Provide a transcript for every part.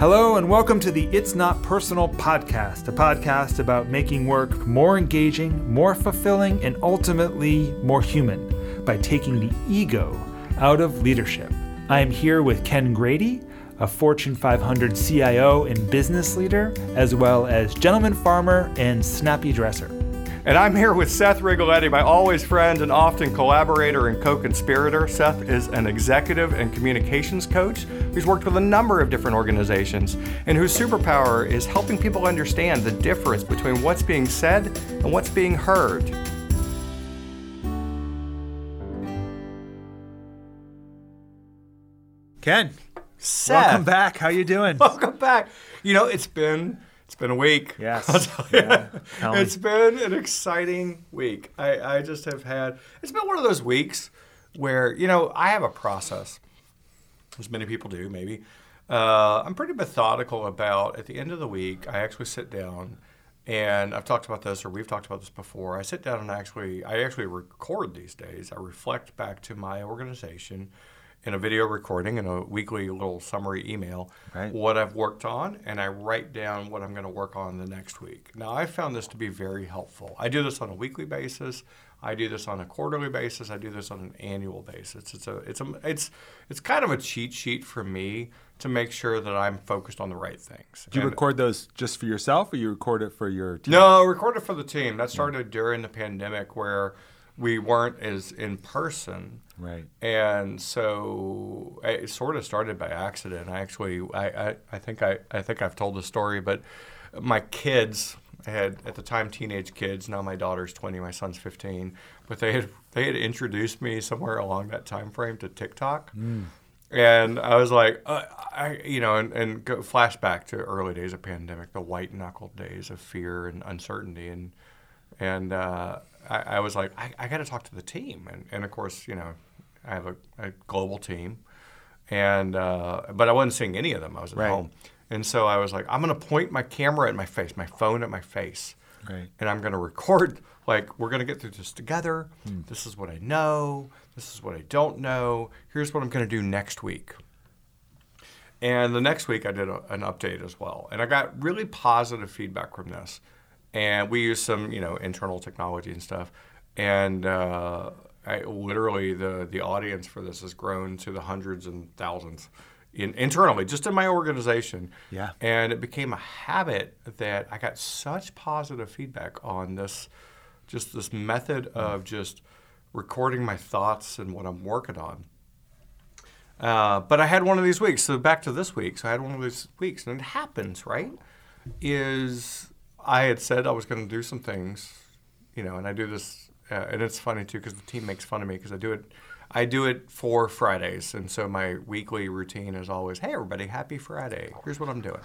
Hello, and welcome to the It's Not Personal podcast, a podcast about making work more engaging, more fulfilling, and ultimately more human by taking the ego out of leadership. I am here with Ken Grady, a Fortune 500 CIO and business leader, as well as gentleman farmer and snappy dresser. And I'm here with Seth Rigoletti, my always friend and often collaborator and co conspirator. Seth is an executive and communications coach who's worked with a number of different organizations and whose superpower is helping people understand the difference between what's being said and what's being heard. Ken, Seth, welcome back. How you doing? Welcome back. You know, it's been it's been a week. Yes. I'll tell you. Yeah. It's been an exciting week. I, I just have had it's been one of those weeks where, you know, I have a process, as many people do, maybe. Uh, I'm pretty methodical about at the end of the week, I actually sit down and I've talked about this or we've talked about this before. I sit down and actually I actually record these days. I reflect back to my organization in a video recording and a weekly little summary email Right. what I've worked on and I write down what I'm going to work on the next week. Now, I found this to be very helpful. I do this on a weekly basis. I do this on a quarterly basis. I do this on an annual basis. It's a it's a it's it's kind of a cheat sheet for me to make sure that I'm focused on the right things. Do you And- record those just for yourself, or you record it for your team? no, record it for the team. That started during the pandemic where we weren't as in person. Right. And so it sort of started by accident. I actually, I, I, I think I, I think I've told the story, but my kids had at the time teenage kids. Now my daughter's 20, my son's 15. But they had they had introduced me somewhere along that time frame to TikTok. And I was like, uh, I, you know, and, and go flashback to early days of pandemic, the white knuckled days of fear and uncertainty, and and uh, I, I was like, I, I got to talk to the team, and, and of course, you know, I have a, a global team, and uh, but I wasn't seeing any of them. I was at Right. home, and so I was like, I'm going to point my camera at my face, my phone at my face, Right. and I'm going to record. Like, we're going to get through this together. Hmm. This is what I know. This is what I don't know. Here's what I'm going to do next week. And the next week, I did a, an update as well, and I got really positive feedback from this. And we use some, you know, internal technology and stuff. And uh, I, literally, the the audience for this has grown to the hundreds and thousands in, internally, just in my organization. Yeah. And it became a habit that I got such positive feedback on this, just this method of just recording my thoughts and what I'm working on. Uh, but I had one of these weeks. So back to this week. So I had one of these weeks, and it happens, right? Is I had said I was going to do some things, you know, and I do this, uh, and it's funny too because the team makes fun of me because I do it. I do it for Fridays, and so my weekly routine is always, "Hey, everybody, happy Friday! Here's what I'm doing."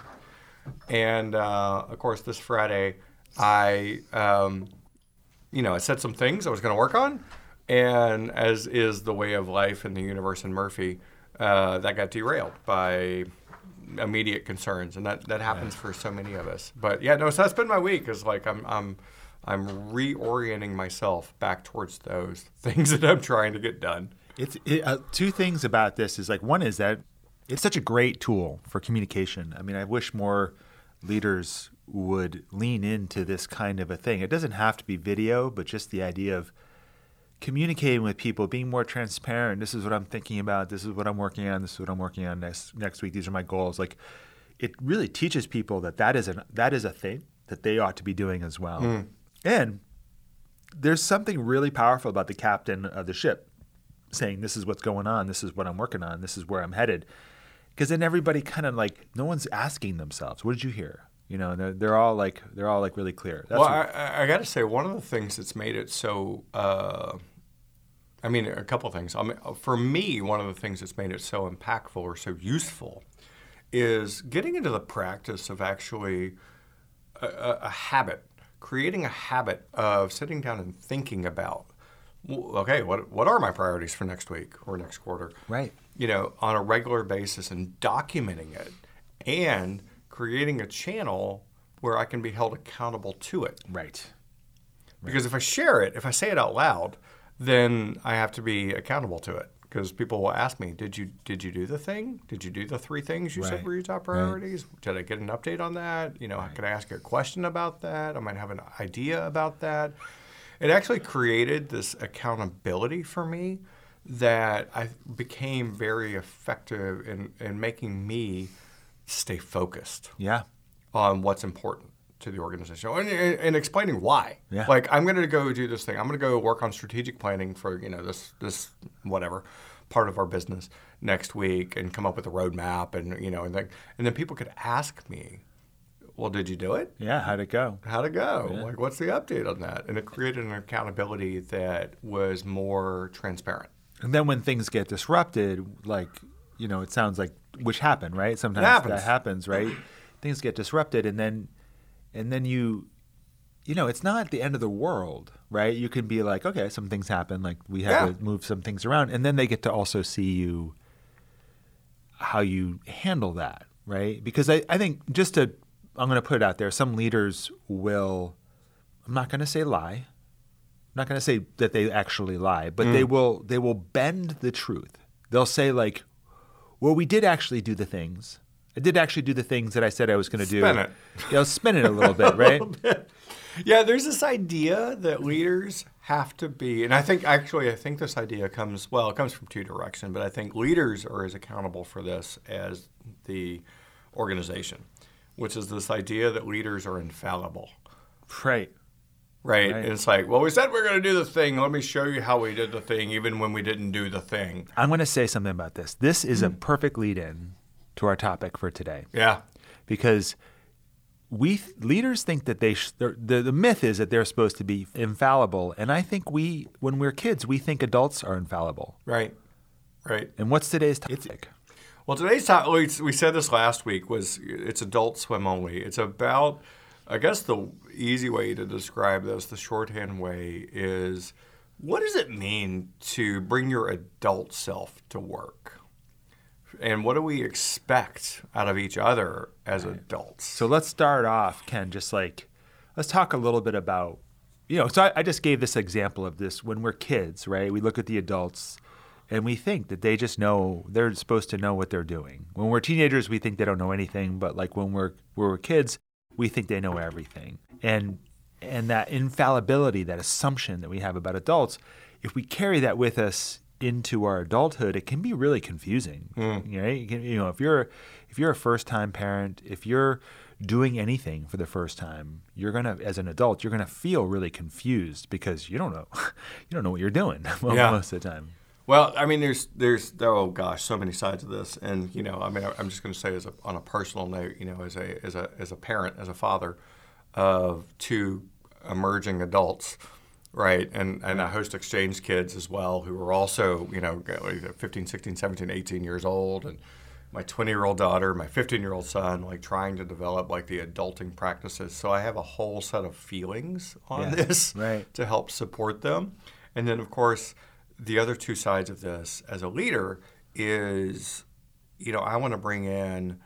And uh, of course, this Friday, I, um, you know, I said some things I was going to work on, and as is the way of life in the universe in Murphy, uh, that got derailed by immediate concerns, and that, that happens for so many of us. But yeah, no, so that's been my week. Is like I'm I'm I'm reorienting myself back towards those things that I'm trying to get done. It's it, uh, two things about this is like one is that it's such a great tool for communication. I mean, I wish more leaders would lean into this kind of a thing. It doesn't have to be video, but just the idea of communicating with people, being more transparent. This is what I'm thinking about. This is what I'm working on. This is what I'm working on next next week. These are my goals. Like, it really teaches people that that is an that is a thing that they ought to be doing as well. Mm. And there's something really powerful about the captain of the ship saying, "This is what's going on. This is what I'm working on. This is where I'm headed." Because then everybody kind of like no one's asking themselves, "What did you hear?" You know, they're, they're all like they're all like really clear. That's well, what- I, I- got to say, one of the things that's made it so, uh, I mean, a couple of things. I mean, for me, one of the things that's made it so impactful or so useful is getting into the practice of actually a, a, a habit, creating a habit of sitting down and thinking about, okay, what, what are my priorities for next week or next quarter? Right. You know, on a regular basis and documenting it and creating a channel where I can be held accountable to it. right. Because if I share it, if I say it out loud, then I have to be accountable to it. because people will ask me, "Did you did you do the thing? Did you do the three things you Right. said were your top priorities? Did I get an update on that? You know, can I ask you a question about that? I might have an idea about that." It actually created this accountability for me that I became very effective in in making me stay focused Yeah. on what's important to the organization and, and, explaining why. Yeah. Like I'm going to go do this thing. I'm going to go work on strategic planning for you know this this whatever part of our business next week and come up with a roadmap and you know and then and then people could ask me, well, did you do it? Yeah. How'd it go? How'd it go? Yeah. Like, what's the update on that? And it created an accountability that was more transparent. And then when things get disrupted, like you know, it sounds like which happen, right? Sometimes happens. that happens, right? things get disrupted, and then and then you, you know, it's not the end of the world, right? You can be like, okay, some things happen, like we have Yeah. to move some things around, and then they get to also see you how you handle that, right? Because I, I think just to I'm going to put it out there, some leaders will. I'm not going to say lie. I'm not going to say that they actually lie, but Mm. they will they will bend the truth. They'll say like, "Well, we did actually do the things. I did actually do the things that I said I was going to do." Spin it. Yeah, will spin it a little bit, right? Yeah, there's this idea that leaders have to be, and I think actually, I think this idea comes well, it comes from two directions, but I think leaders are as accountable for this as the organization, which is this idea that leaders are infallible. Right. Right. Right. And it's like, well, we said we are going to do the thing. Let me show you how we did the thing, even when we didn't do the thing. I'm going to say something about this. This is a Hmm. perfect lead-in to our topic for today. Yeah. because we leaders think that they sh- the the myth is that they're supposed to be infallible, and I think we when we're kids we think adults are infallible. Right. Right. And what's today's topic? it's, Well, today's topic, we, we said this last week, was it's adult swim only. It's about, I guess the easy way to describe this, the shorthand way, is what does it mean to bring your adult self to work? And what do we expect out of each other as adults? So let's start off, Ken. Just like let's talk a little bit about you know. So I, I just gave this example of this when we're kids, right? We look at the adults. And we think that they just know they're supposed to know what they're doing. When we're teenagers, we think they don't know anything. But like when we're when we're kids, we think they know everything. And and that infallibility, that assumption that we have about adults, if we carry that with us into our adulthood, it can be really confusing. Hmm. Right? You, can, you know, if you're if you're a first time parent, if you're doing anything for the first time, you're gonna as an adult, you're gonna feel really confused because you don't know you don't know what you're doing Yeah. most of the time. Well, I mean, there's, there's, oh gosh, so many sides of this, and you know, I mean, I'm just going to say, as a, on a personal note, you know, as a, as a, as a parent, as a father of two emerging adults, right, and and I host exchange kids as well, who are also, you know, 15, 16, 17, 18 years old, and my 20 year old daughter, my 15 year old son, like trying to develop like the adulting practices. So I have a whole set of feelings on Yeah, this right. to help support them. And then, of course, the other two sides of this as a leader is, you know, I want to bring in,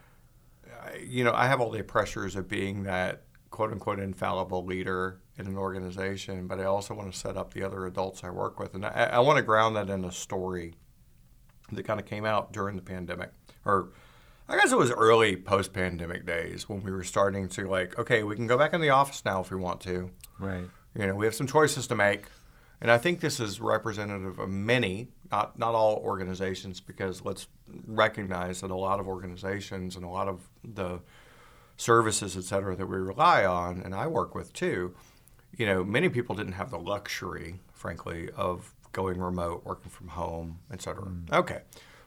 you know, I have all the pressures of being that quote unquote infallible leader in an organization, but I also want to set up the other adults I work with. And I, I want to ground that in a story that kind of came out during the pandemic. Or I guess it was early post pandemic days when we were starting to like, okay, we can go back in the office now if we want to. Right. You know, we have some choices to make. And I think this is representative of many, not, not all organizations, because let's recognize that a lot of organizations and a lot of the services, et cetera, that we rely on, and I work with too, you know, many people didn't have the luxury, frankly, of going remote, working from home, et cetera. Okay.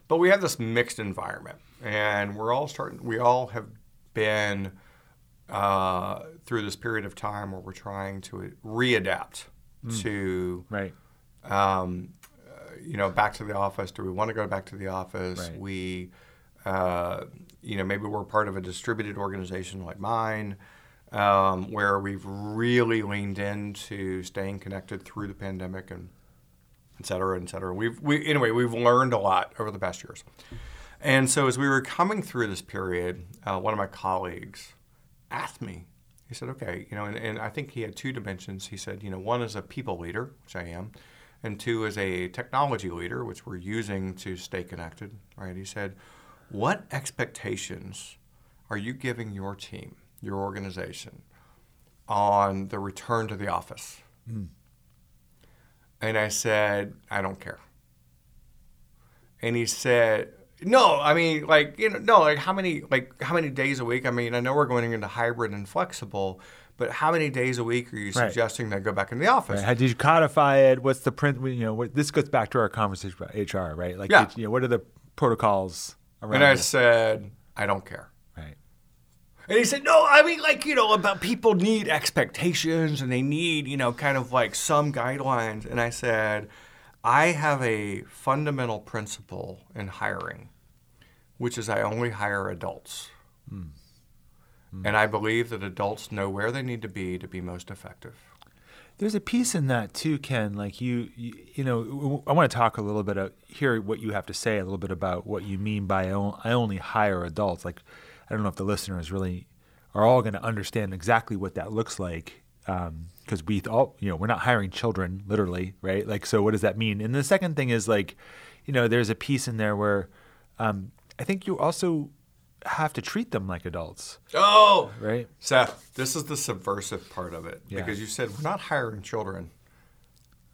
But we have this mixed environment, and we're all starting, we all have been uh, through this period of time where we're trying to readapt to, Right. um, uh, you know, back to the office. Do we want to go back to the office? Right. We, uh, you know, maybe we're part of a distributed organization like mine, um, where we've really leaned into staying connected through the pandemic and et cetera, et cetera. We've, we, anyway, we've learned a lot over the past years. And so as we were coming through this period, uh, one of my colleagues asked me, he said, okay, you know, and, and I think he had two dimensions. He said, you know, one is a people leader, which I am, and two is a technology leader, which we're using to stay connected, right? He said, What expectations are you giving your team, your organization, on the return to the office? Hmm. And I said, I don't care. And he said, no, I mean, like, you know, no, like how many, like how many days a week? I mean, I know we're going into hybrid and flexible, but how many days a week are you Right. suggesting they go back in the office? Right. How did you codify it? What's the print? You know, what, this goes back to our conversation about HR, right? Like, Yeah. did- you know, what are the protocols around And I it? said, I don't care. Right. And he said, No, I mean, like, you know, about people need expectations and they need, you know, kind of like some guidelines. And I said, I have a fundamental principle in hiring, which is I only hire adults. Hmm. Hmm. And I believe that adults know where they need to be to be most effective. There's a piece in that too, Ken. Like you, you, you know, I want to talk a little bit, of, hear what you have to say a little bit about what you mean by I on- I only hire adults. Like, I don't know if the listeners really are all going to understand exactly what that looks like, um, because we all, you know, we're not hiring children, literally, right? Like, so what does that mean? And the second thing is like, you know, there's a piece in there where um, I think you also have to treat them like adults, Oh, right? Seth, this is the subversive part of it Yeah. because you said we're not hiring children,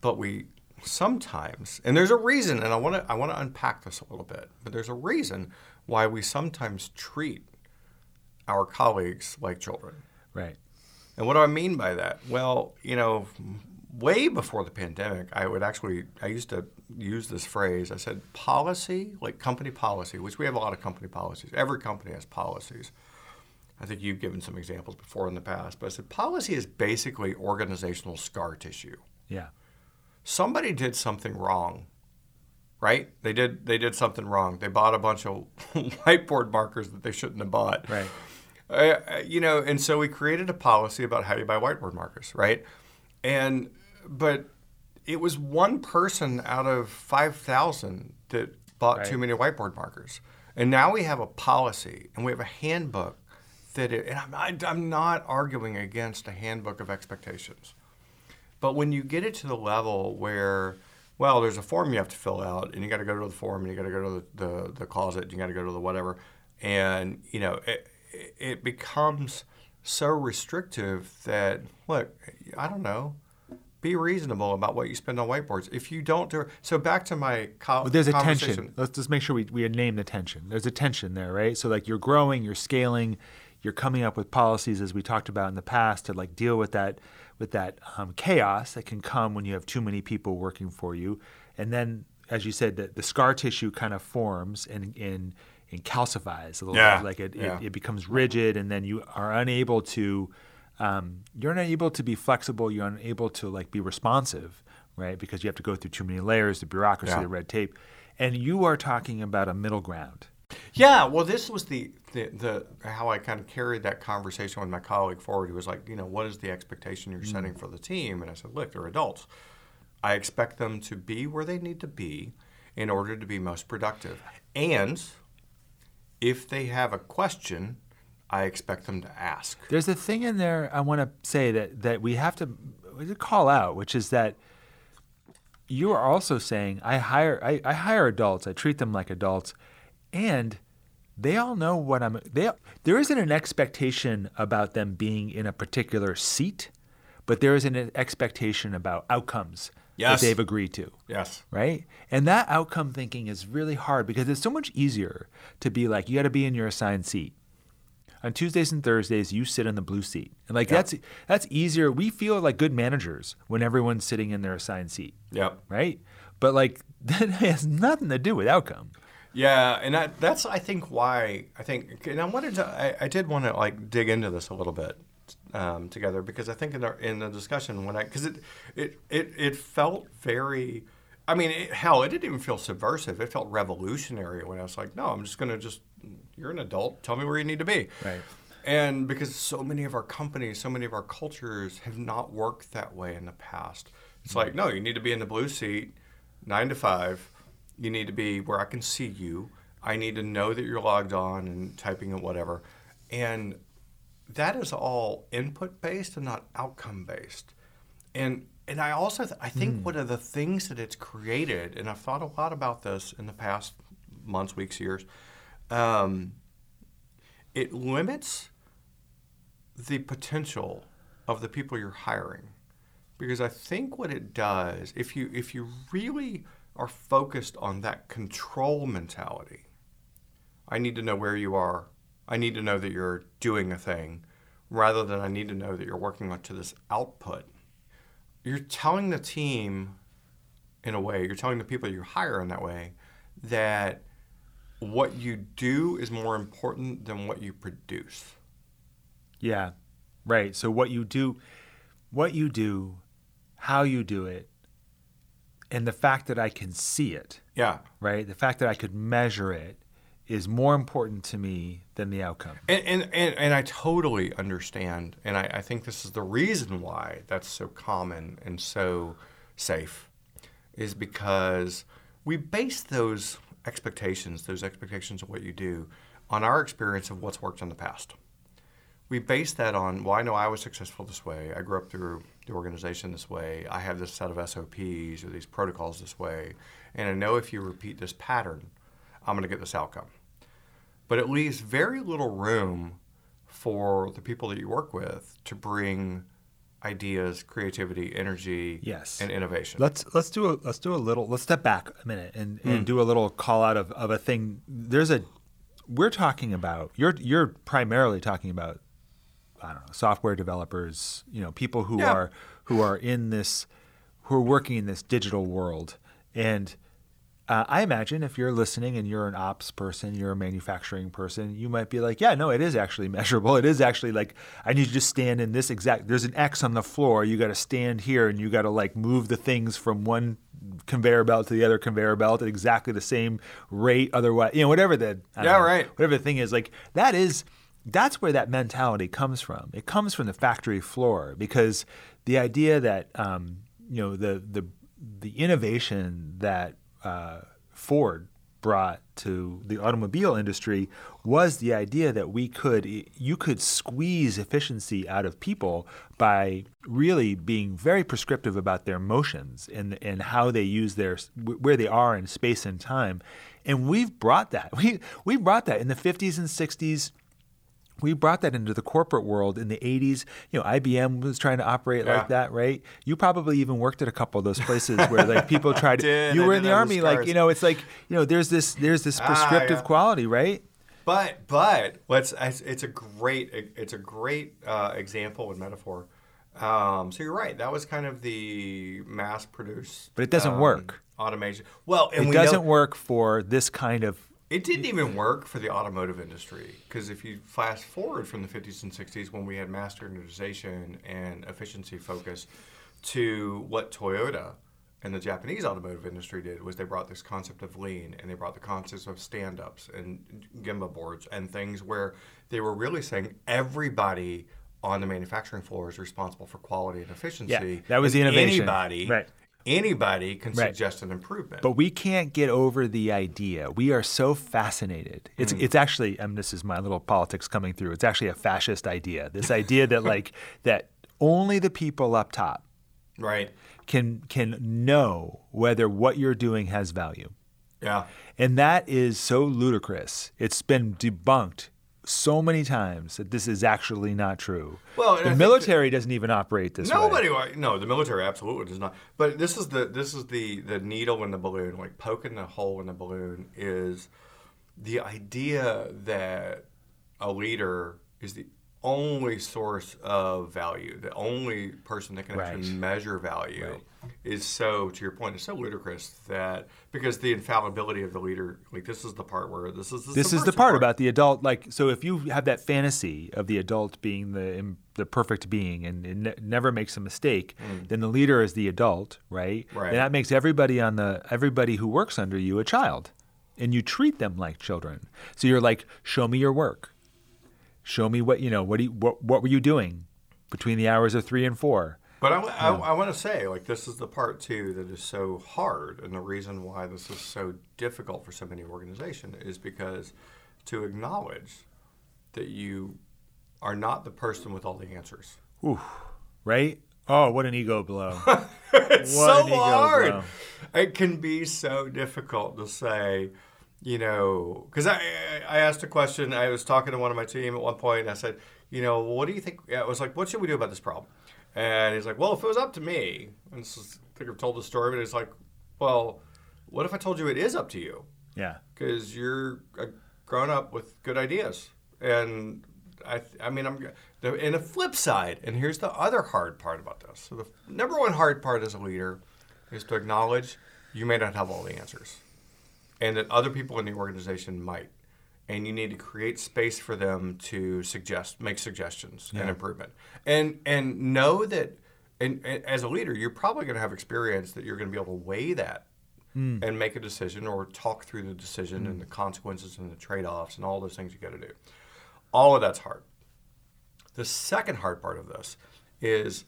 but we sometimes, and there's a reason, and I want to I want to unpack this a little bit, but there's a reason why we sometimes treat our colleagues like children. Right. And what do I mean by that? Well, you know, way before the pandemic, I would actually, I used to use this phrase. I said, policy, like company policy, which we have a lot of company policies. Every company has policies. I think you've given some examples before in the past, but I said, policy is basically organizational scar tissue. Yeah. Somebody did something wrong. Right? They did. They did something wrong. They bought a bunch of whiteboard markers that they shouldn't have bought. Right. Uh, you know, and so we created a policy about how you buy whiteboard markers, right? And but it was one person out of five thousand that bought too many whiteboard markers, and now we have a policy and we have a handbook that. It, and I'm not, I'm not arguing against a handbook of expectations, but when you get it to the level where well, there's a form you have to fill out, and you got to go to the form, and you got to go to the, the, the closet, and you got to go to the whatever, and you know it, it becomes so restrictive that look, I don't know, be reasonable about what you spend on whiteboards. If you don't do it, so, back to my co- there's a tension. Let's just make sure we, we name the tension. There's a tension there, right? So like you're growing, you're scaling, you're coming up with policies as we talked about in the past to like deal with that with that um, chaos that can come when you have too many people working for you, and then as you said, the, the scar tissue kind of forms and and, and calcifies a little Yeah, bit, like it, yeah. it, it becomes rigid, and then you are unable to um, you're unable to be flexible. You're unable to like be responsive, right? Because you have to go through too many layers, the bureaucracy, Yeah. the red tape, and you are talking about a middle ground. Yeah, well, this was the, the, the how I kind of carried that conversation with my colleague forward. He was like, you know, what is the expectation you're setting for the team? And I said, look, they're adults. I expect them to be where they need to be in order to be most productive. And if they have a question, I expect them to ask. There's a thing in there I want to say that that we have to, we have to call out, which is that you are also saying I hire I, I hire adults, I treat them like adults, and they all know what I'm. They there isn't an expectation about them being in a particular seat, but there is an expectation about outcomes Yes. that they've agreed to. Yes. right? And that outcome thinking is really hard because it's so much easier to be like, you got to be in your assigned seat. On Tuesdays and Thursdays, you sit in the blue seat, and like Yeah. that's that's easier. We feel like good managers when everyone's sitting in their assigned seat, Yep. right? But like that has nothing to do with outcome. Yeah, and I, that's I think why I think, and I wanted to, I, I did want to like dig into this a little bit um, together because I think in the in the discussion when I because it, it it it felt very, I mean, it, hell, it didn't even feel subversive. It felt revolutionary when I was like, no, I'm just gonna just, you're an adult, tell me where you need to be. Right. And because so many of our companies, so many of our cultures have not worked that way in the past. It's like, no, you need to be in the blue seat, nine to five. You need to be where I can see you. I need to know that you're logged on and typing and whatever. And that is all input based and not outcome based. And and I also th- I think one of the things that it's created, and I've thought a lot about this in the past months, weeks, years. Um, it limits the potential of the people you're hiring because I think what it does if you if you really are focused on that control mentality I need to know where you are I need to know that you're doing a thing rather than I need to know that you're working on to this output you're telling the team in a way you're telling the people you hire in that way that what you do is more important than what you produce Yeah, right. So what you do, what you do, how you do it, and the fact that I can see it, yeah right? The fact that I could measure it is more important to me than the outcome. And, and, and, and I totally understand. And I, I think this is the reason why that's so common and so safe is because we base those expectations, those expectations of what you do, on our experience of what's worked in the past. We base that on, well, I know I was successful this way. I grew up through the organization this way. I have this set of SOPs or these protocols this way. And I know if you repeat this pattern, I'm going to get this outcome but it leaves very little room for the people that you work with to bring ideas, creativity, energy, Yes. and innovation. Let's let's do a let's do a little let's step back a minute and, and hmm. do a little call out of, of a thing. There's a we're talking about you're you're primarily talking about I don't know software developers, you know, people who Yeah. are who are in this who are working in this digital world. And uh, I imagine if you're listening and you're an ops person, you're a manufacturing person, you might be like, yeah, no, it is actually measurable. It is actually like, I need you to stand in this exact, there's an X on the floor. You got to stand here and you got to like move the things from one conveyor belt to the other conveyor belt at exactly the same rate. Otherwise, you know, whatever the, Yeah, know, right. Whatever the thing is, like that is, that's where that mentality comes from. It comes from the factory floor because the idea that, um, you know, the, the, the innovation that uh, Ford brought to the automobile industry was the idea that we could you could squeeze efficiency out of people by really being very prescriptive about their motions and and how they use their where they are in space and time. And we've brought that. We we brought that in the 50s and 60s we brought that into the corporate world in the 80s. You know, IBM was trying to operate Yeah. like that, right? You probably even worked at a couple of those places where like people tried. did. you were in the army, like you know, it's like you know, there's this there's this Ah, prescriptive yeah. quality, right? But but let's it's it's a great it's a great uh, example and metaphor. Um, so you're right. That was kind of the mass produced, But it doesn't work. Automation. Well, and It doesn't know, work for this kind of. It didn't even work for the automotive industry because if you fast forward from the 50s and 60s when we had mass standardization and efficiency focus to what Toyota and the Japanese automotive industry did was they brought this concept of lean and they brought the concepts of stand-ups and Gemba boards and things where they were really saying everybody on the manufacturing floor is responsible for quality and efficiency. Yeah, that was and the innovation. Anybody, Right. Anybody can Right. suggest an improvement. But we can't get over the idea. We are so fascinated. It's Mm. it's actually, and this is my little politics coming through. It's actually a fascist idea. This idea that like that only the people up top right? can can know whether what you're doing has value. Yeah. And that is so ludicrous. It's been debunked so many times that this is actually not true. Well, I the military doesn't even operate this way. Nobody, no, the military absolutely does not. But this is the this is the the needle in the balloon, like poking the hole in the balloon is the idea that a leader is the only source of value, the only person that can actually measure value Right. is so to your point, it's so ludicrous that because the infallibility of the leader, like this is the part where this is this is the subversive part about the adult like so if you have that fantasy of the adult being the the perfect being and, and ne- never makes a mistake mm. then the leader is the adult right? Right. and that makes everybody on the everybody who works under you a child and you treat them like children so you're like show me your work show me what you know what do you, what, what were you doing between the hours of 3 and 4 But I, I want to say, like, this is the part too that is so hard, and the reason why this is so difficult for so many organizations is because to acknowledge that you are not the person with all the answers. Ooh, right Oh, what an ego blow. it's What so an ego hard. blow. It can be so difficult to say, you know, because I I asked a question. I was talking to one of my team at one point, and I said, you know, what do you think? I was like, what should we do about this problem? And he's like, well, if it was up to me, and is, I think I've told the story, but it's like, well, what if I told you it is up to you? Yeah. because you're a grown up with good ideas. And I, I mean, I'm the, and the flip side, and here's the other hard part about this. So the number one hard part as a leader is to acknowledge you may not have all the answers, and that other people in the organization might, and you need to create space for them to suggest, make suggestions and improvement, and and know that. And, and as a leader, you're probably going to have experience that you're going to be able to weigh that mm. and make a decision or talk through the decision and mm. the consequences and the trade-offs and all those things you got to do. All of that's hard. The second hard part of this is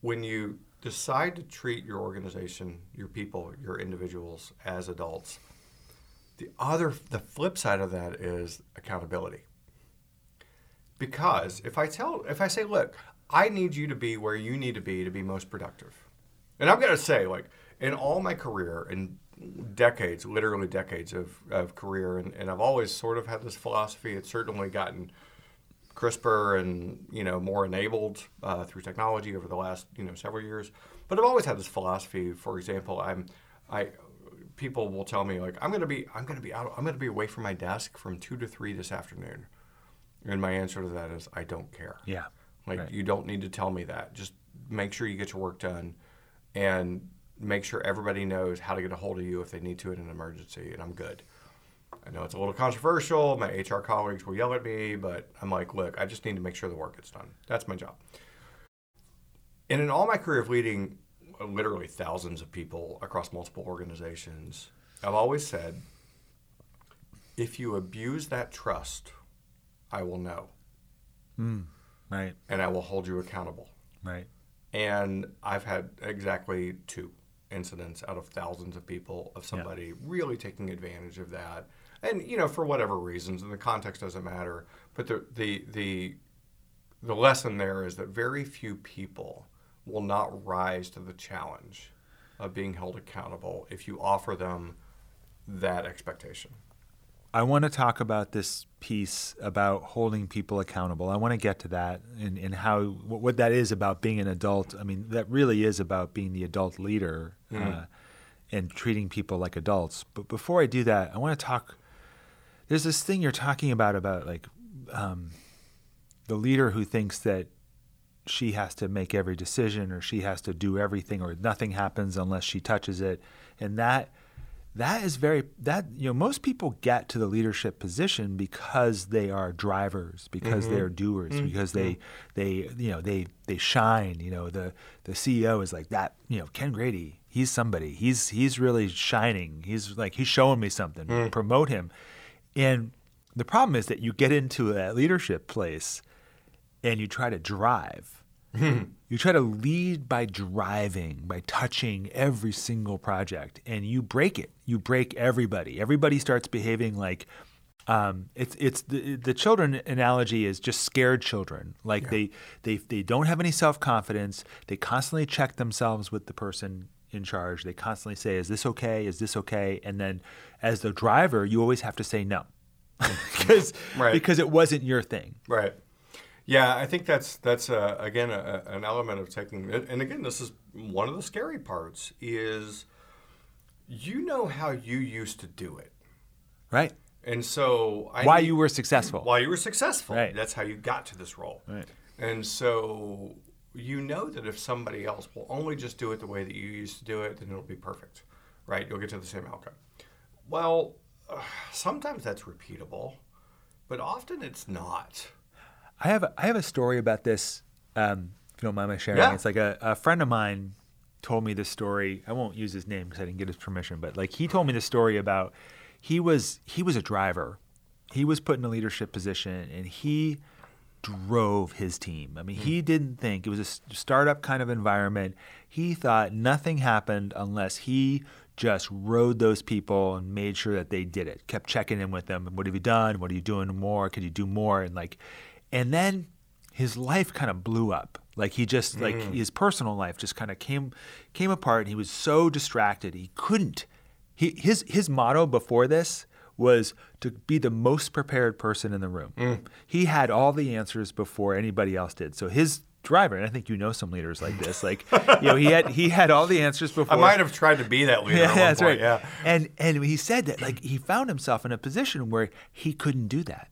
when you decide to treat your organization, your people, your individuals as adults. The other the flip side of that is accountability. Because if I tell if I say, look, I need you to be where you need to be to be most productive. And I'm gonna say, like, in all my career and decades, literally decades of, of career, and, and I've always sort of had this philosophy. It's certainly gotten crisper and you know more enabled uh, through technology over the last you know several years. But I've always had this philosophy. For example, I'm I people will tell me like I'm gonna be I'm gonna be out I'm gonna be away from my desk from two to three this afternoon, and my answer to that is I don't care. Yeah. Like Right. you don't need to tell me that. Just make sure you get your work done, and make sure everybody knows how to get a hold of you if they need to in an emergency. And I'm good. I know it's a little controversial. My HR colleagues will yell at me, but I'm like, look, I just need to make sure the work gets done. That's my job. And in all my career of leading literally thousands of people across multiple organizations, I've always said, if you abuse that trust, I will know hmm, Right. and I will hold you accountable. Right. And I've had exactly two incidents out of thousands of people of somebody really taking advantage of that. And you know, for whatever reasons, and the context doesn't matter. But the the the the lesson there is that very few people will not rise to the challenge of being held accountable if you offer them that expectation. I want to talk about this piece about holding people accountable. I want to get to that and, and how what, that is about being an adult. I mean, that really is about being the adult leader uh, and treating people like adults. But before I do that, I want to talk. There's this thing you're talking about about like um, the leader who thinks that she has to make every decision or she has to do everything or nothing happens unless she touches it, and that that is very that you know most people get to the leadership position because they are drivers because mm-hmm. they're doers mm-hmm. because they they you know they they shine. You know the the CEO is like that you know Ken Grady he's somebody. He's he's really shining. He's like he's showing me something. Mm. Promote him. And the problem is that you get into that leadership place and you try to drive you try to lead by driving, by touching every single project, and you break it. You break everybody. Everybody starts behaving like um, it's it's the the children analogy is just scared children. Like they they they don't have any self confidence. They constantly check themselves with the person in charge. They constantly say, "Is this okay? Is this okay?" And then, as the driver, you always have to say no, because Right. because it wasn't your thing. Right. Yeah, I think that's that's uh, again a, an element of taking, and again, this is one of the scary parts is you know how you used to do it, Right. and so I Why you were successful. why you were successful. Right. That's how you got to this role. Right. And so you know that if somebody else will only just do it the way that you used to do it, then it'll be perfect, right? You'll get to the same outcome. Well, uh, sometimes that's repeatable, but often it's not. I have a, I have a story about this. Um, if you don't mind my sharing, Yeah. it's like a, a friend of mine told me this story. I won't use his name because I didn't get his permission, but like he told me the story about he was he was a driver. He was put in a leadership position and he drove his team. I mean, he didn't think it was a startup kind of environment. He thought nothing happened unless he just rode those people and made sure that they did it. Kept checking in with them. What have you done? What are you doing more? Could you do more? And like, and then his life kind of blew up. Like he just like Mm. his personal life just kind of came came apart. He was so distracted he couldn't. He his his motto before this was to be the most prepared person in the room. Mm. He had all the answers before anybody else did. So his driver, and I think you know some leaders like this, like you know he had he had all the answers before. I might have tried to be that leader Yeah, at one that's point. right. Yeah. And and he said that like he found himself in a position where he couldn't do that.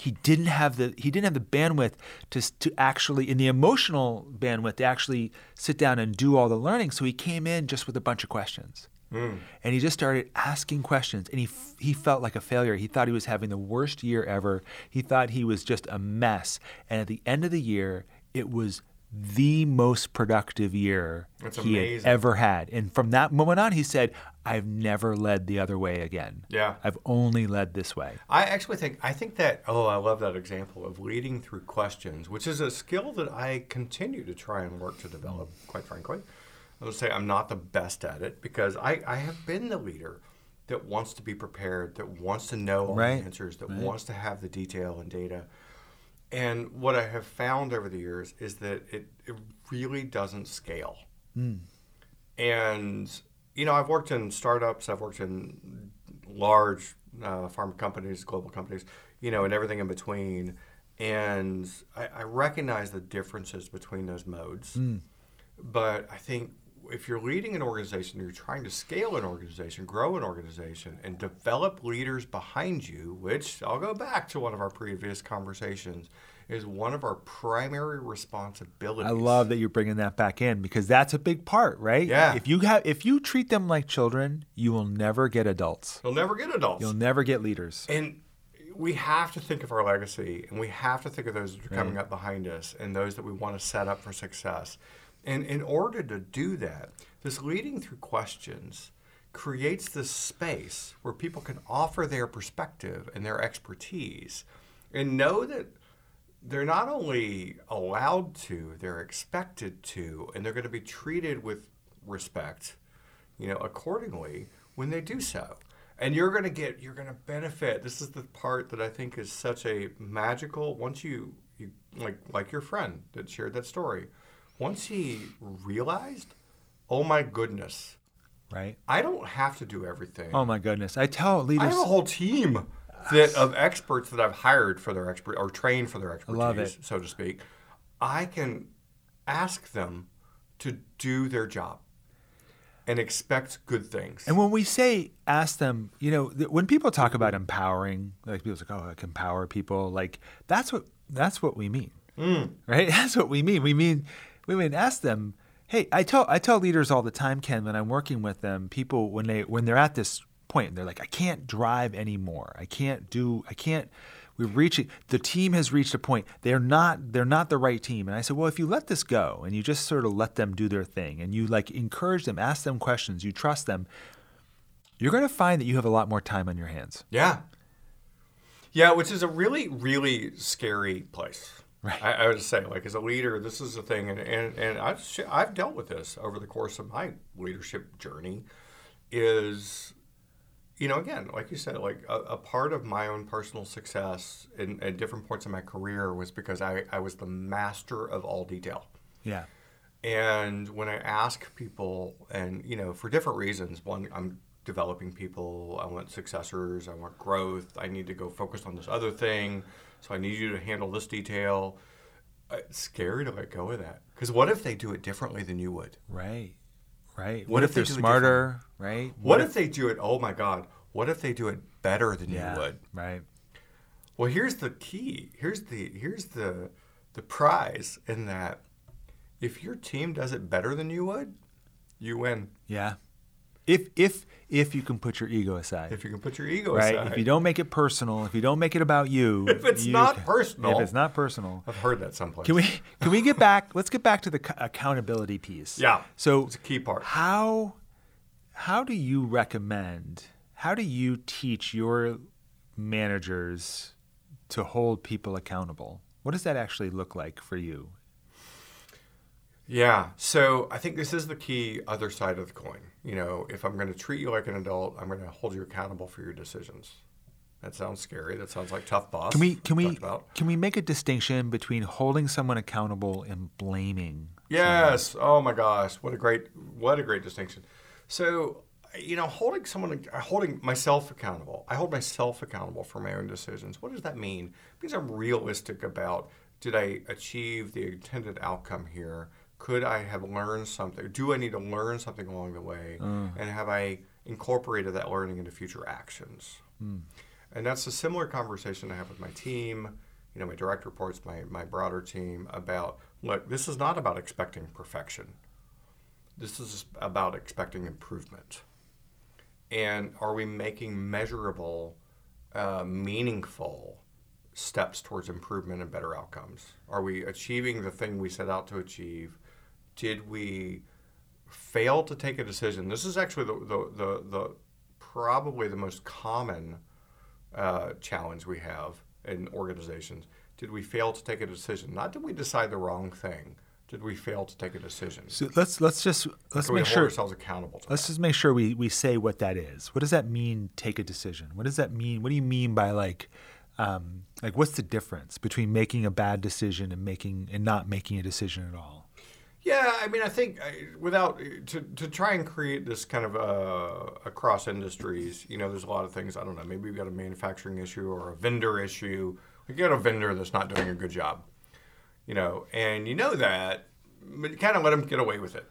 He didn't have the he didn't have the bandwidth to to actually in the emotional bandwidth to actually sit down and do all the learning. So he came in just with a bunch of questions. Hmm. And he just started asking questions, and he f- he felt like a failure. He thought he was having the worst year ever. He thought he was just a mess. And at the end of the year, it was the most productive year That's he had ever had. And from that moment on, he said, "I've never led the other way again. Yeah. I've only led this way." I actually think I think that oh I love that example of leading through questions, which is a skill that I continue to try and work to develop. Quite frankly, I would say I'm not the best at it because I, I have been the leader that wants to be prepared, that wants to know all Right, the answers, that wants to have the detail and data. And what I have found over the years is that it, it really doesn't scale. And, you know, I've worked in startups, I've worked in large uh, pharma companies, global companies, you know, and everything in between. And I, I recognize the differences between those modes. But I think if you're leading an organization, you're trying to scale an organization, grow an organization, and develop leaders behind you, which I'll go back to one of our previous conversations, is one of our primary responsibilities. I love that you're bringing that back in because that's a big part, right? Yeah. If you have, if you treat them like children, you will never get adults. You'll never get adults. You'll never get leaders. And we have to think of our legacy and we have to think of those that are coming up behind us and those that we want to set up for success. And in order to do that, this leading through questions creates this space where people can offer their perspective and their expertise and know that they're not only allowed to, they're expected to, and they're going to be treated with respect, you know, accordingly when they do so. And you're going to get, you're going to benefit. This is the part that I think is such a magical. Once you, you like, like your friend that shared that story, once he realized, oh my goodness, Right? I don't have to do everything. Oh my goodness! I tell leaders. I have a whole team that of experts that I've hired for their expert or trained for their expertise, love it. so to speak. I can ask them to do their job and expect good things. And when we say ask them, you know, th- when people talk about empowering, like people like, oh, I can empower people, like that's what that's what we mean, Mm. right? That's what we mean. We mean we mean ask them. Hey, I tell I tell leaders all the time, Ken, when I'm working with them, people when they when they're at this point, they're like, I can't drive anymore. I can't do. I can't. We've reached the team has reached a point. They're not they're not the right team. And I said, well, if you let this go and you just sort of let them do their thing and you like encourage them, ask them questions, you trust them, you're going to find that you have a lot more time on your hands. yeah, yeah, which is a really, really scary place. Right. I, I would say, like as a leader, this is the thing, and and, and I've I've dealt with this over the course of my leadership journey. Is you know, again, like you said, like a, a part of my own personal success in, at different points in my career was because I, I was the master of all detail. Yeah. And when I ask people, and you know, for different reasons, one, I'm developing people. I want successors. I want growth. I need to go focus on this other thing. So I need you to handle this detail. Uh, It's scary to let go of that because what if they do it differently than you would? Right. Right. What What, if if they they're it smarter? Right. What if they do it? Oh my God! What if they do it better than yeah. you would? Right. Well, here's the key. Here's the here's the the prize in that if your team does it better than you would, you win. Yeah. If if if you can put your ego aside. If you can put your ego right. aside. If you don't make it personal, if you don't make it about you, If it's you not can- personal. If it's not personal. I've heard that someplace. Can we can we get back? Let's get back to the accountability piece. Yeah, So it's a key part. How how do you recommend? How do you teach your managers to hold people accountable? What does that actually look like for you? Yeah. So I think this is the key other side of the coin. You know, if I'm going to treat you like an adult, I'm going to hold you accountable for your decisions. That sounds scary. That sounds like tough boss. Can we can we about. can we make a distinction between holding someone accountable and blaming? Yes. Oh my gosh, what a great what a great distinction. So, you know, holding someone holding myself accountable. I hold myself accountable for my own decisions. What does that mean? It means I'm realistic about did I achieve the intended outcome here? Could I have learned something? Do I need to learn something along the way? And have I incorporated that learning into future actions? And that's a similar conversation I have with my team, you know, my direct reports, my, my broader team about look, this is not about expecting perfection. This is about expecting improvement. And are we making measurable, uh, meaningful steps towards improvement and better outcomes? Are we achieving the thing we set out to achieve? Did we fail to take a decision? This is actually the, the, the, the probably the most common uh, challenge we have in organizations. Did we fail to take a decision? Not did we decide the wrong thing. Did we fail to take a decision? So let's let's just let's Can make sure ourselves accountable to let's that? just make sure we, we say what that is. What does that mean? Take a decision. What does that mean? What do you mean by like, um, like what's the difference between making a bad decision and making and not making a decision at all? Yeah, I mean, I think uh, without uh, to, to try and create this kind of uh, across industries, you know, there's a lot of things. I don't know. Maybe you've got a manufacturing issue or a vendor issue. You got a vendor that's not doing a good job, you know, and you know that, but you kind of let them get away with it,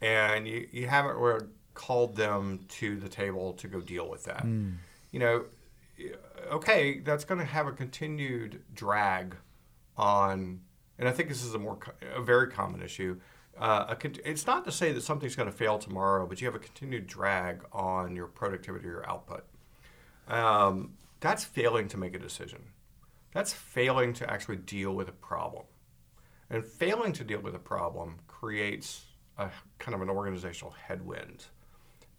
and you, you haven't called them to the table to go deal with that. Hmm. You know, okay, that's going to have a continued drag on, and I think this is a more a very common issue. Uh, a, it's not to say that something's going to fail tomorrow, but you have a continued drag on your productivity or your output. Um, that's failing to make a decision. That's failing to actually deal with a problem. And failing to deal with a problem creates a kind of an organizational headwind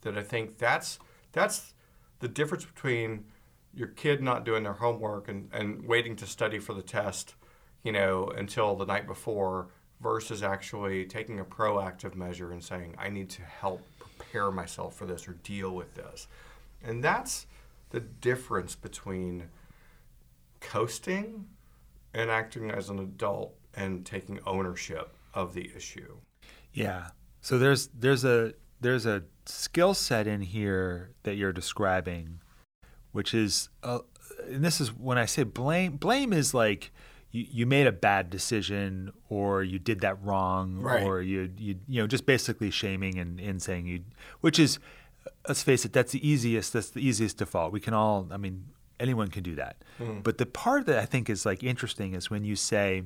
that I think that's that's the difference between your kid not doing their homework and, and waiting to study for the test, you know, until the night before versus actually taking a proactive measure and saying, I need to help prepare myself for this or deal with this. And that's the difference between coasting and acting as an adult and taking ownership of the issue. Yeah. So there's there's a there's a skill set in here that you're describing, which is, uh, and this is when I say blame. Blame is like you, you made a bad decision, or you did that wrong, Right. or you you you know just basically shaming and, and saying you, which is, let's face it, that's the easiest. That's the easiest default. We can all. I mean, anyone can do that. Hmm. But the part that I think is like interesting is when you say.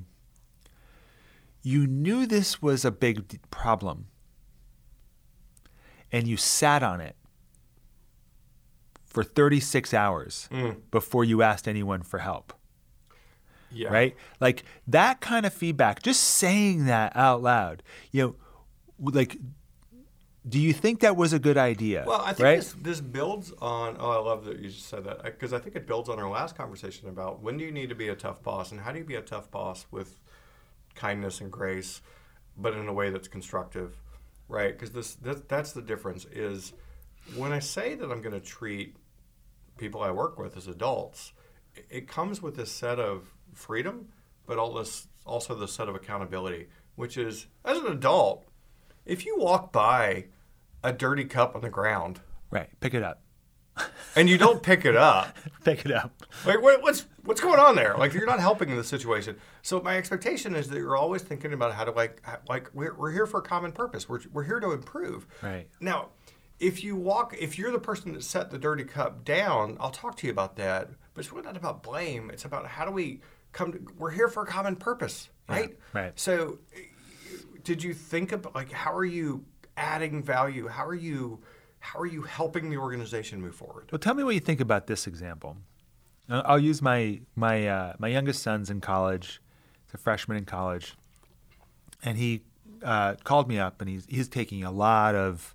You knew this was a big problem and you sat on it for 36 hours hmm. before you asked anyone for help, Yeah. right? Like that kind of feedback, just saying that out loud, you know, like, do you think that was a good idea? Well, I think right? this, this builds on. Oh, I love that you just said that uh, because I think it builds on our last conversation about when do you need to be a tough boss and how do you be a tough boss with kindness and grace, but in a way that's constructive, right? Because this that, that's the difference. Is when I say that I'm going to treat people I work with as adults, it- it comes with this set of freedom, but all this also the set of accountability, which is as an adult, if you walk by a dirty cup on the ground right. Pick it up. and you don't pick it up, Pick it up. like what, what's what's going on there? Like you're not helping in the situation. So my expectation is that you're always thinking about how to like how- like we're, we're here for a common purpose. We're we're here to improve. Right. Now, if you walk, if you're the person that set the dirty cup down, I'll talk to you about that. But it's really not about blame. It's about how do we come. To, we're here for a common purpose, right? right. So, did you think about like how are you adding value? How are you how are you helping the organization move forward? Well, tell me what you think about this example. Uh, I'll use my my uh, my youngest son's in college. He's a freshman in college, and he uh, called me up, and he's he's taking a lot of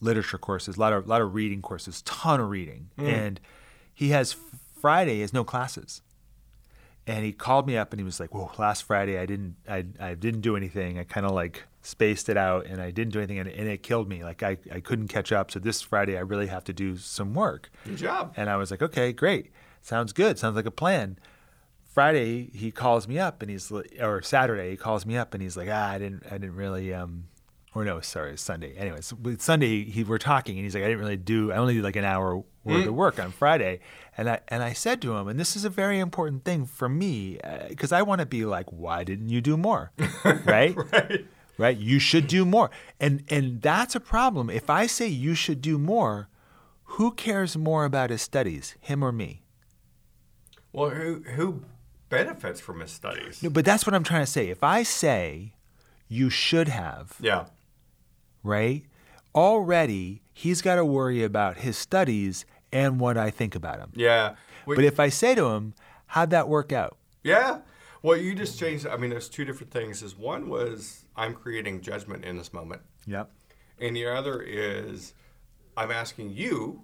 literature courses, a lot of lot of reading courses, ton of reading, and he has Friday has no classes. And he called me up and he was like, "Whoa, last Friday I didn't I, I didn't do anything. I kind of like spaced it out and I didn't do anything and, and it killed me. Like I, I couldn't catch up. So this Friday I really have to do some work." Good job. And I was like, okay, great. sounds good. Sounds like a plan. Friday he calls me up and he's or Saturday he calls me up and he's like, ah, I didn't, I didn't really, um, or no, sorry, it's Sunday. Anyways, with Sunday he we're talking and he's like, I didn't really do, I only did like an hour worth of mm. work on Friday, and I and I said to him, and this is a very important thing for me uh, because I want to be like, why didn't you do more, right? Right. right? You should do more. And and that's a problem. If I say you should do more, who cares more about his studies, him or me? Well, who who benefits from his studies? No, but that's what I'm trying to say. If I say you should have, Yeah. Right? Already he's got to worry about his studies and what I think about him. Yeah. But if I say to him, how'd that work out? Yeah. Well, you just changed. I mean, there's two different things. Is one was I'm creating judgment in this moment, Yep. and the other is I'm asking you,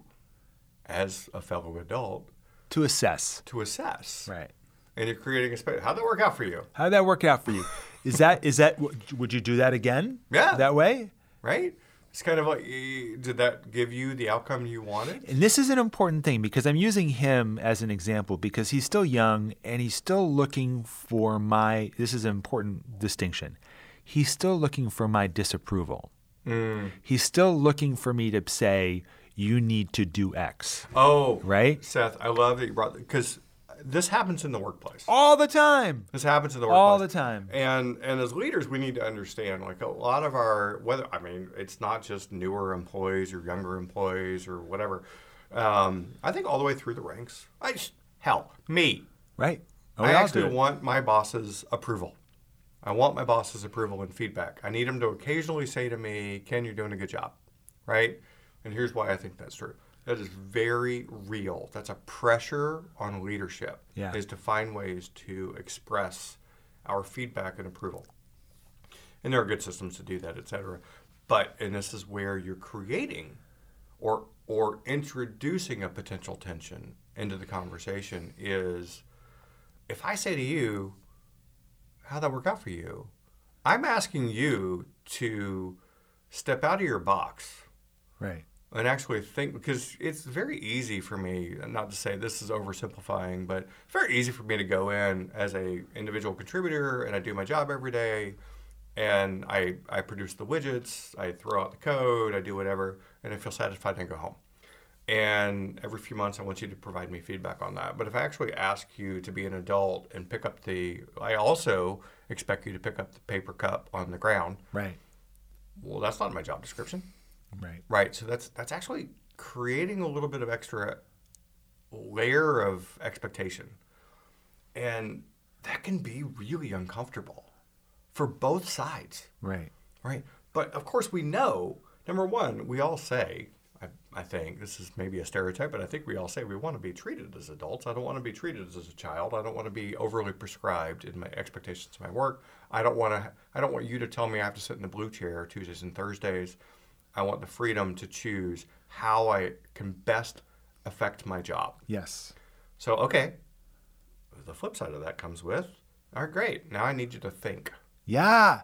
as a fellow adult, To assess. to assess. Right. And you're creating a space. How'd that work out for you? How'd that work out for you? Is that is that would you do that again? Yeah. That way? Right? It's kind of like, did that give you the outcome you wanted? And this is an important thing because I'm using him as an example because he's still young and he's still looking for my. This is an important distinction. He's still looking for my disapproval. Mm. He's still looking for me to say, you need to do X. Oh, Right? Seth, I love that you brought because this happens in the workplace. All the time. This happens in the workplace All the time. And and as leaders, we need to understand like a lot of our whether I mean it's not just newer employees or younger employees or whatever. Um, I think all the way through the ranks. I just, hell me. Right? Oh, I actually want my boss's approval. I want my boss's approval and feedback. I need him to occasionally say to me, "Ken, you're doing a good job," right? And here's why I think that's true. That is very real. That's a pressure on leadership. Yeah. Is to find ways to express our feedback and approval. And there are good systems to do that, et cetera. But and this is where you're creating or or introducing a potential tension into the conversation is if I say to you, how'd that work out for you? I'm asking you to step out of your box Right. And actually think because it's very easy for me not to say this is oversimplifying but very easy for me to go in as a individual contributor and i do my job every day and i i produce the widgets i throw out the code i do whatever and i feel satisfied and i go home. And every few months i want you to provide me feedback on that. But if i actually ask you to be an adult and pick up the i also expect you to pick up the paper cup on the ground. Right. well that's not my job description Right. Right. So that's that's actually creating a little bit of extra layer of expectation. And that can be really uncomfortable for both sides. Right. Right. But of course we know, number one, we all say, I, I think, this is maybe a stereotype, but I think we all say we want to be treated as adults. I don't want to be treated as a child. I don't want to be overly prescribed in my expectations of my work. I don't want to I don't want you to tell me I have to sit in the blue chair Tuesdays and Thursdays. I want the freedom to choose how I can best affect my job. Yes. So, okay. The flip side of that comes with, all right, great. Now I need you to think. Yeah.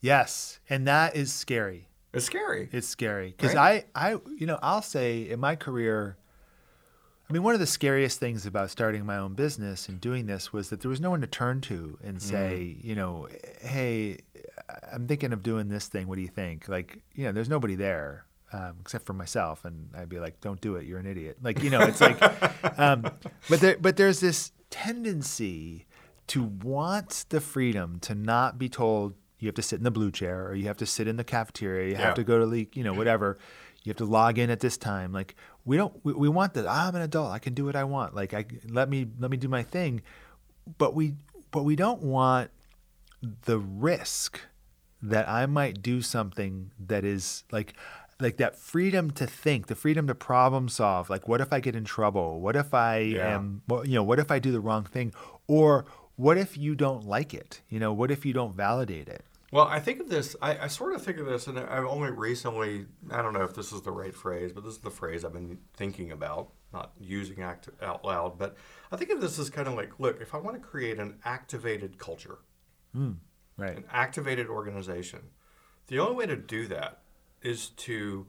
Yes. And that is scary. It's scary. It's scary because Right. I, I, you know, I'll say in my career, I mean, one of the scariest things about starting my own business and doing this was that there was no one to turn to and mm-hmm. say, you know, hey, I'm thinking of doing this thing. What do you think? Like, you know, there's nobody there um, except for myself, and I'd be like, don't do it. You're an idiot. Like, you know, it's like, um, but there, but there's this tendency to want the freedom to not be told you have to sit in the blue chair or you have to sit in the cafeteria, you Yeah. have to go to the, you know, whatever. You have to log in at this time. Like we don't, we, we want that. I'm an adult. I can do what I want. Like I let me let me do my thing. But we but we don't want the risk that I might do something that is like like that freedom to think, the freedom to problem solve. Like what if I get in trouble? What if I Yeah. am you know, what if I do the wrong thing? Or what if you don't like it? You know, what if you don't validate it? Well, I think of this, I, I sort of think of this, and I've only recently, I don't know if this is the right phrase, but this is the phrase I've been thinking about, not using act out loud, but I think of this as kind of like, look, if I want to create an activated culture, hmm. Right. an activated organization, the only way to do that is to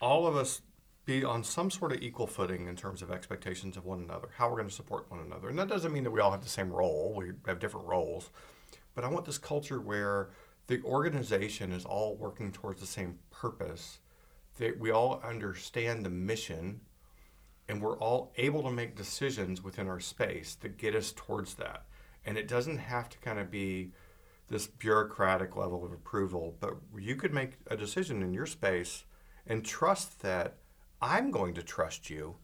all of us be on some sort of equal footing in terms of expectations of one another, how we're going to support one another. And that doesn't mean that we all have the same role, we have different roles. But I want this culture where the organization is all working towards the same purpose, that we all understand the mission, and we're all able to make decisions within our space that get us towards that. And it doesn't have to kind of be this bureaucratic level of approval, but you could make a decision in your space and trust that I'm going to trust you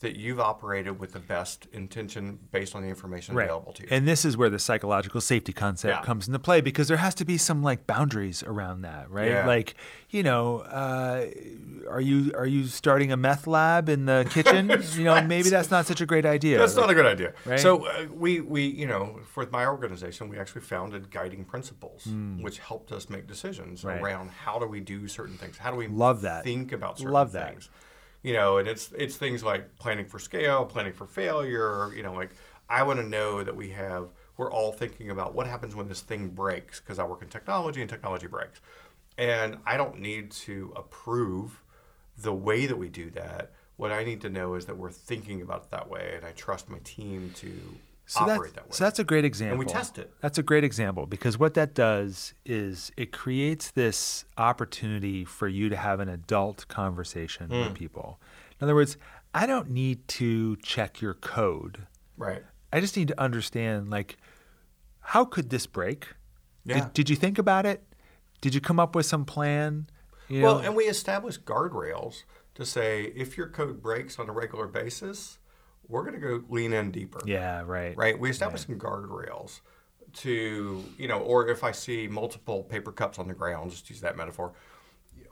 that you've operated with the best intention based on the information available to you. And this is where the psychological safety concept Yeah. comes into play because there has to be some like boundaries around that, right? Yeah. Like, you know, uh, are you are you starting a meth lab in the kitchen? you know, maybe that's not such a great idea. That's not a good idea. Right? So uh, we, we, you know, for my organization, we actually founded guiding principles, which helped us make decisions. Right. around how do we do certain things, how do we Love that. think about certain Love that. things. You know, and it's it's things like planning for scale, planning for failure. You know, like I want to know that we have we're all thinking about what happens when this thing breaks because I work in technology and technology breaks, and I don't need to approve the way that we do that. What I need to know is that we're thinking about it that way, and I trust my team to so operate that's, that way. So that's a great example. test it. That's a great example because what that does is it creates this opportunity for you to have an adult conversation Hmm. with people. In other words, I don't need to check your code. right. I just need to understand like how could this break? Yeah. Did, did you think about it? Did you come up with some plan? You Well, know? and we establish guardrails to say if your code breaks on a regular basis, we're going to go lean in deeper. yeah, right. Right. We establish some guardrails to, you know, or if I see multiple paper cups on the ground, just use that metaphor.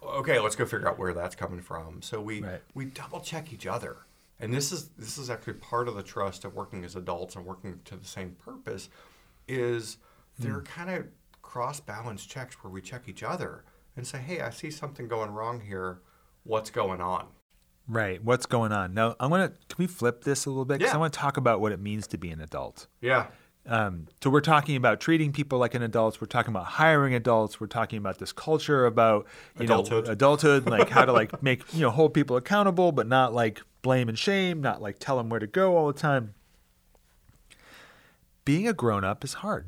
Okay, let's go figure out where that's coming from. So we Right. we double check each other. And this is this is actually part of the trust of working as adults and working to the same purpose is hmm. there are kind of cross balance checks where we check each other and say, "Hey, I see something going wrong here. What's going on?" Right. What's going on? Now, I'm going to, can we flip this a little bit? Because Yeah. I want to talk about what it means to be an adult. Yeah. Um, so we're talking about treating people like an adult. We're talking about hiring adults. We're talking about this culture about you Adulthood. know adulthood, like how to like make you know hold people accountable, but not like blame and shame, not like tell them where to go all the time. Being a grown up is hard.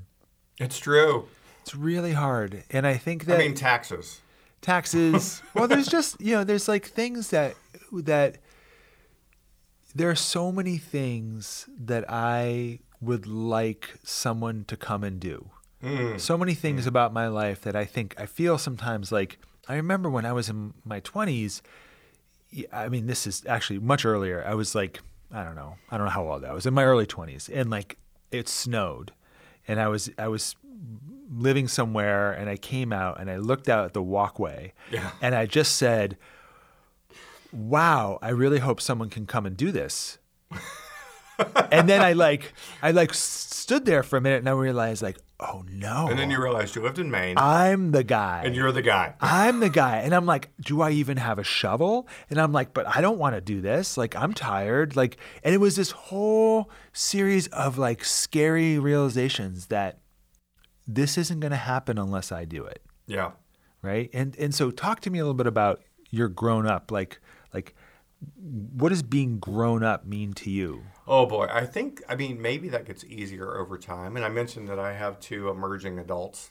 It's true. It's really hard, and I think that I mean, taxes. taxes. well, there's just you know, there's like things that that there are so many things that I would like someone to come and do. Mm. So many things mm. about my life that I think I feel sometimes like I remember when I was in my 20s. I mean, this is actually much earlier. I was like, I don't know, I don't know how old I was in my early 20s, and like it snowed, and I was I was living somewhere, and I came out and I looked out at the walkway, Yeah. and I just said, "Wow, I really hope someone can come and do this." and then I like I like stood there for a minute, and I realized like, oh no, And then you realized you lived in Maine I'm the guy. and you're the guy. I'm the guy. And I'm like, do I even have a shovel? And I'm like, but I don't want to do this. Like, I'm tired. Like, and it was this whole series of like scary realizations that this isn't going to happen unless I do it. Yeah. Right. And, and so talk to me a little bit about your grown up. Like, like, what does being grown up mean to you? Oh boy, I think I mean maybe that gets easier over time. And I mentioned that I have two emerging adults,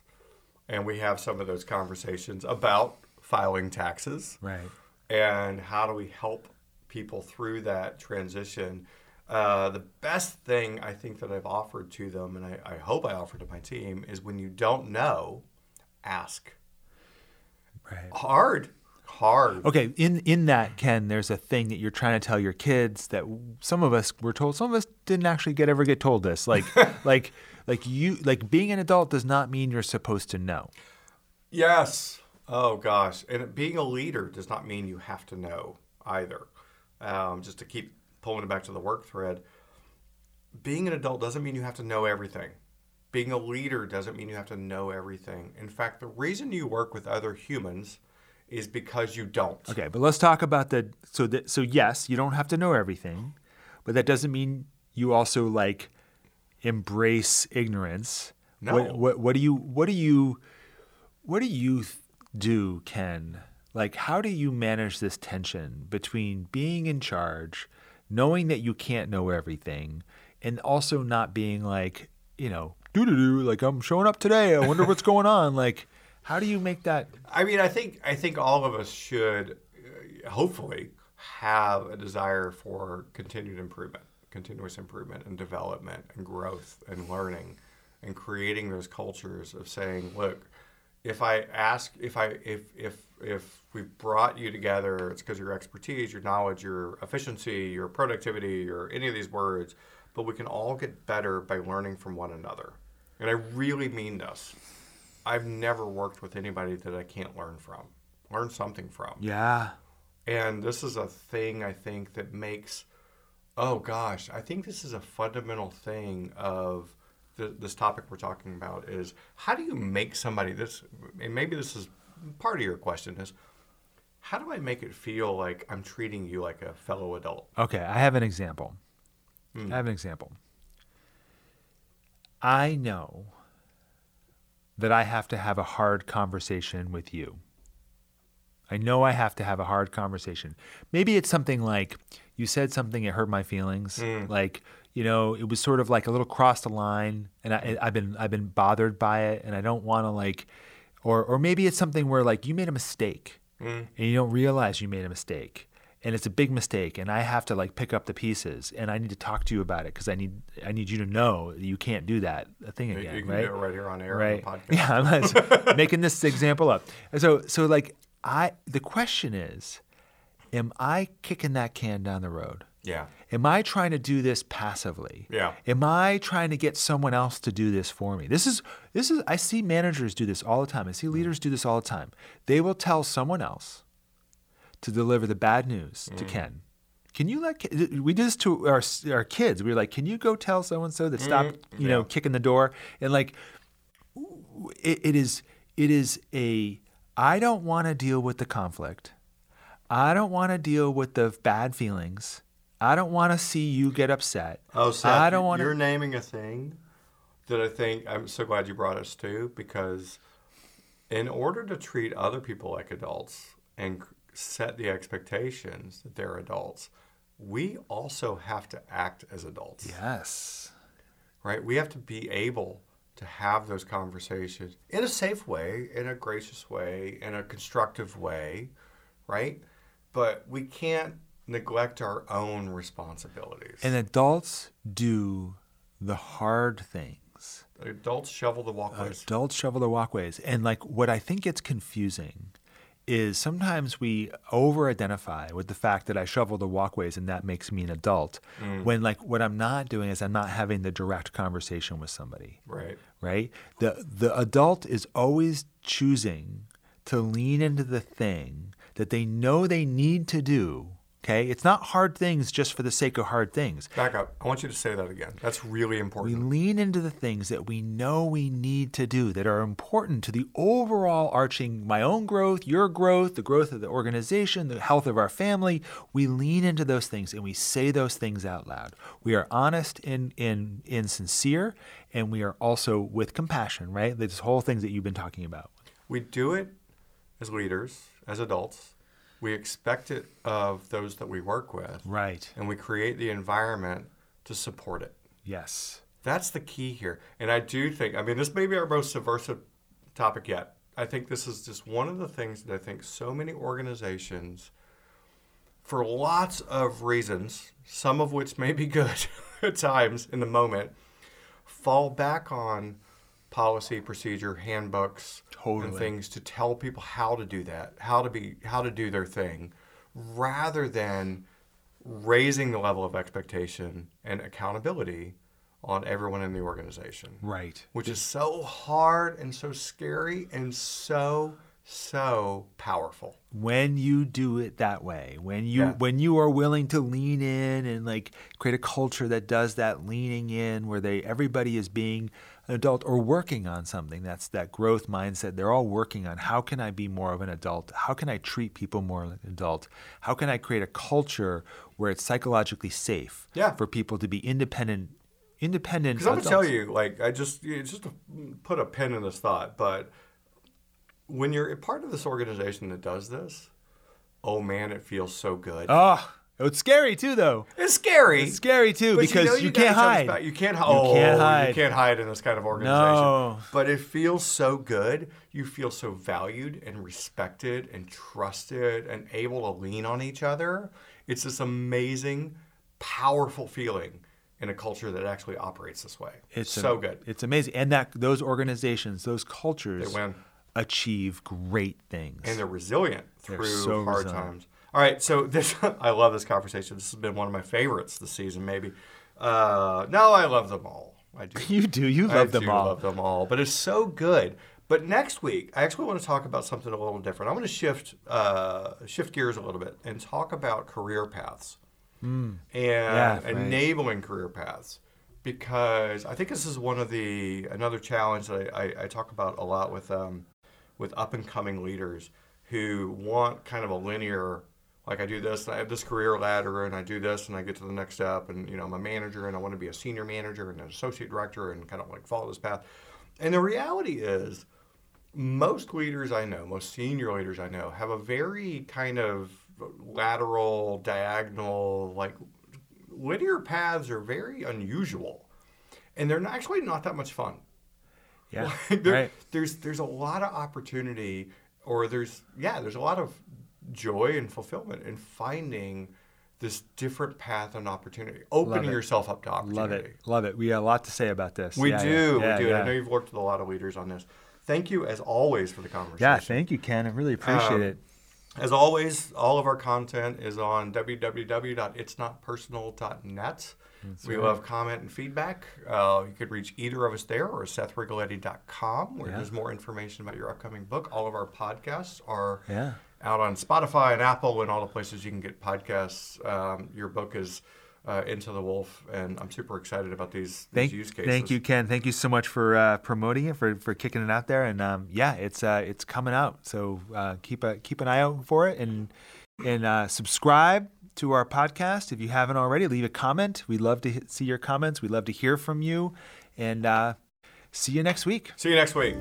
and we have some of those conversations about filing taxes Right. and how do we help people through that transition. Uh, the best thing I think that I've offered to them, and I, I hope I offer to my team, is when you don't know, ask. Right. Hard, hard. Okay, in in that Ken, there's a thing that you're trying to tell your kids that some of us were told, some of us didn't actually get ever get told this. Like like like you like being an adult does not mean you're supposed to know. Yes. Oh gosh, and being a leader does not mean you have to know either. Um, just to keep pulling it back to the work thread, being an adult doesn't mean you have to know everything. Being a leader doesn't mean you have to know everything. In fact, the reason you work with other humans is because you don't. Okay, but let's talk about the so that so yes, you don't have to know everything, but that doesn't mean you also like embrace ignorance. No. What what, what do you what do you what do you th- do, Ken? like how do you manage this tension between being in charge, knowing that you can't know everything, and also not being like, you know, doo doo doo, like I'm showing up today. I wonder what's going on. Like, how do you make that? I mean, I think I think all of us should, uh, hopefully, have a desire for continued improvement, continuous improvement, and development, and growth, and learning, and creating those cultures of saying, look, if I ask, if I if if if we've brought you together, it's because your expertise, your knowledge, your efficiency, your productivity, or any of these words, but we can all get better by learning from one another. And I really mean this. I've never worked with anybody that I can't learn from, learn something from. Yeah. And this is a thing I think that makes, oh gosh, I think this is a fundamental thing of the, this topic we're talking about is how do you make somebody this, and maybe this is part of your question is, how do I make it feel like I'm treating you like a fellow adult? Okay, I have an example. I hmm. have an example. I know that I have to have a hard conversation with you. I know I have to have a hard conversation. Maybe it's something like you said something that hurt my feelings. Hmm. Like, you know, it was sort of like a little cross the line and I, I've been I've been bothered by it and I don't want to like or or maybe it's something where like you made a mistake hmm. and you don't realize you made a mistake and it's a big mistake and i have to like pick up the pieces and i need to talk to you about it because i need i need you to know that you can't do that thing again you can right do it right here on air right on the podcast. yeah i'm making this example up And so so like i the question is am i kicking that can down the road Yeah. Am I trying to do this passively? Yeah. Am I trying to get someone else to do this for me? This is this is I see managers do this all the time. I see mm. leaders do this all the time. They will tell someone else to deliver the bad news to mm. Ken. Can you let we did this to our our kids. We were like, "Can you go tell so and so that stop, mm, you know, kicking the door?" And like it, it is it is a I don't want to deal with the conflict. I don't want to deal with the bad feelings. I don't want to see you get upset. Oh, Seth, I don't want you're naming a thing that I think I'm so glad you brought us to because in order to treat other people like adults and set the expectations that they're adults, we also have to act as adults, Yes. right? We have to be able to have those conversations in a safe way, in a gracious way, in a constructive way, right? But we can't neglect our own responsibilities. And adults do the hard things. Adults shovel the walkways. Adults shovel the walkways. And like what I think gets confusing is sometimes we over identify with the fact that I shovel the walkways and that makes me an adult. Mm. When like what I'm not doing is I'm not having the direct conversation with somebody. right. right? The the adult is always choosing to lean into the thing that they know they need to do. Okay, it's not hard things just for the sake of hard things. Back up. I want you to say that again. That's really important. We lean into the things that we know we need to do that are important to the overall arching my own growth, your growth, the growth of the organization, the health of our family. We lean into those things and we say those things out loud. We are honest and in in sincere and we are also with compassion, right? This whole things that you've been talking about. We do it as leaders, as adults. We expect it of those that we work with, Right. and we create the environment to support it. Yes. That's the key here. And I do think, I mean, this may be our most subversive topic yet. I think this is just one of the things that I think so many organizations, for lots of reasons, some of which may be good at times in the moment, fall back on policy, procedure, handbooks, Totally. and things to tell people how to do that, how to be, how to do their thing, rather than raising the level of expectation and accountability on everyone in the organization, Right. which is so hard and so scary and so so powerful. when you do it that way when you Yeah. when you are willing to lean in and like create a culture that does that leaning in where they everybody is being an adult or working on something that's that growth mindset. They're all working on how can i be more of an adult? How can i treat people more like an adult? How can i create a culture where it's psychologically safe Yeah. for people to be independent independent Because I'm gonna tell you, like, I just just put a pin in this thought, but when you're a part of this organization that does this, oh man, it feels so good. Oh, Oh, it's scary too, though. it's scary. It's scary too But because know you, got can't hide. back. You can't, You oh, can't hide. You can't hide in this kind of organization. No. But it feels so good. You feel so valued and respected and trusted and able to lean on each other. It's this amazing, powerful feeling in a culture that actually operates this way. It's so a- good. It's amazing, and that those organizations, those cultures, They win. achieve great things. and they're resilient They're through so hard resilient. times. All right, so this I love this conversation. This has been one of my favorites this season, maybe. Uh, no, I love them all. I do. you do. You I love them do all. love them all, but it's so good. But next week, I actually want to talk about something a little different. I'm going to shift uh, shift gears a little bit and talk about career paths and right. enabling career paths because I think this is one of the another challenge that I, I, I talk about a lot with um, with up and coming leaders who want kind of a linear like I do this and I have this career ladder and I do this and I get to the next step and you know I'm a manager and I want to be a senior manager and an associate director and kind of like follow this path. And the reality is most leaders I know, most senior leaders I know have a very kind of lateral, diagonal, like linear paths are very unusual. And they're actually not that much fun. Yeah, Like, there- right. There's there's a lot of opportunity, or there's yeah, there's a lot of joy and fulfillment in finding this different path and opportunity, opening yourself up to opportunity. Love it. Love it. We have a lot to say about this. We Yeah, do, yeah, we do. Yeah. I know you've worked with a lot of leaders on this. Thank you as always for the conversation. Yeah, thank you, Ken. I really appreciate Um, it. As always, all of our content is on www.itsnotpersonal.net. we love comment and feedback. Uh, you could reach either of us there or SethRigoletti.com where Yeah. there's more information about your upcoming book. All of our podcasts are Yeah. Out on Spotify and Apple and all the places you can get podcasts. Um, your book is uh, Into the Wolf, and I'm super excited about these, Thank, use cases. thank you, Ken. Thank you so much for uh, promoting it, for, for kicking it out there, and um, yeah, it's uh, it's coming out. So uh, keep a keep an eye out for it, and and uh, subscribe to our podcast if you haven't already. Leave a comment. We'd love to see your comments. We'd love to hear from you, and uh, see you next week. See you next week.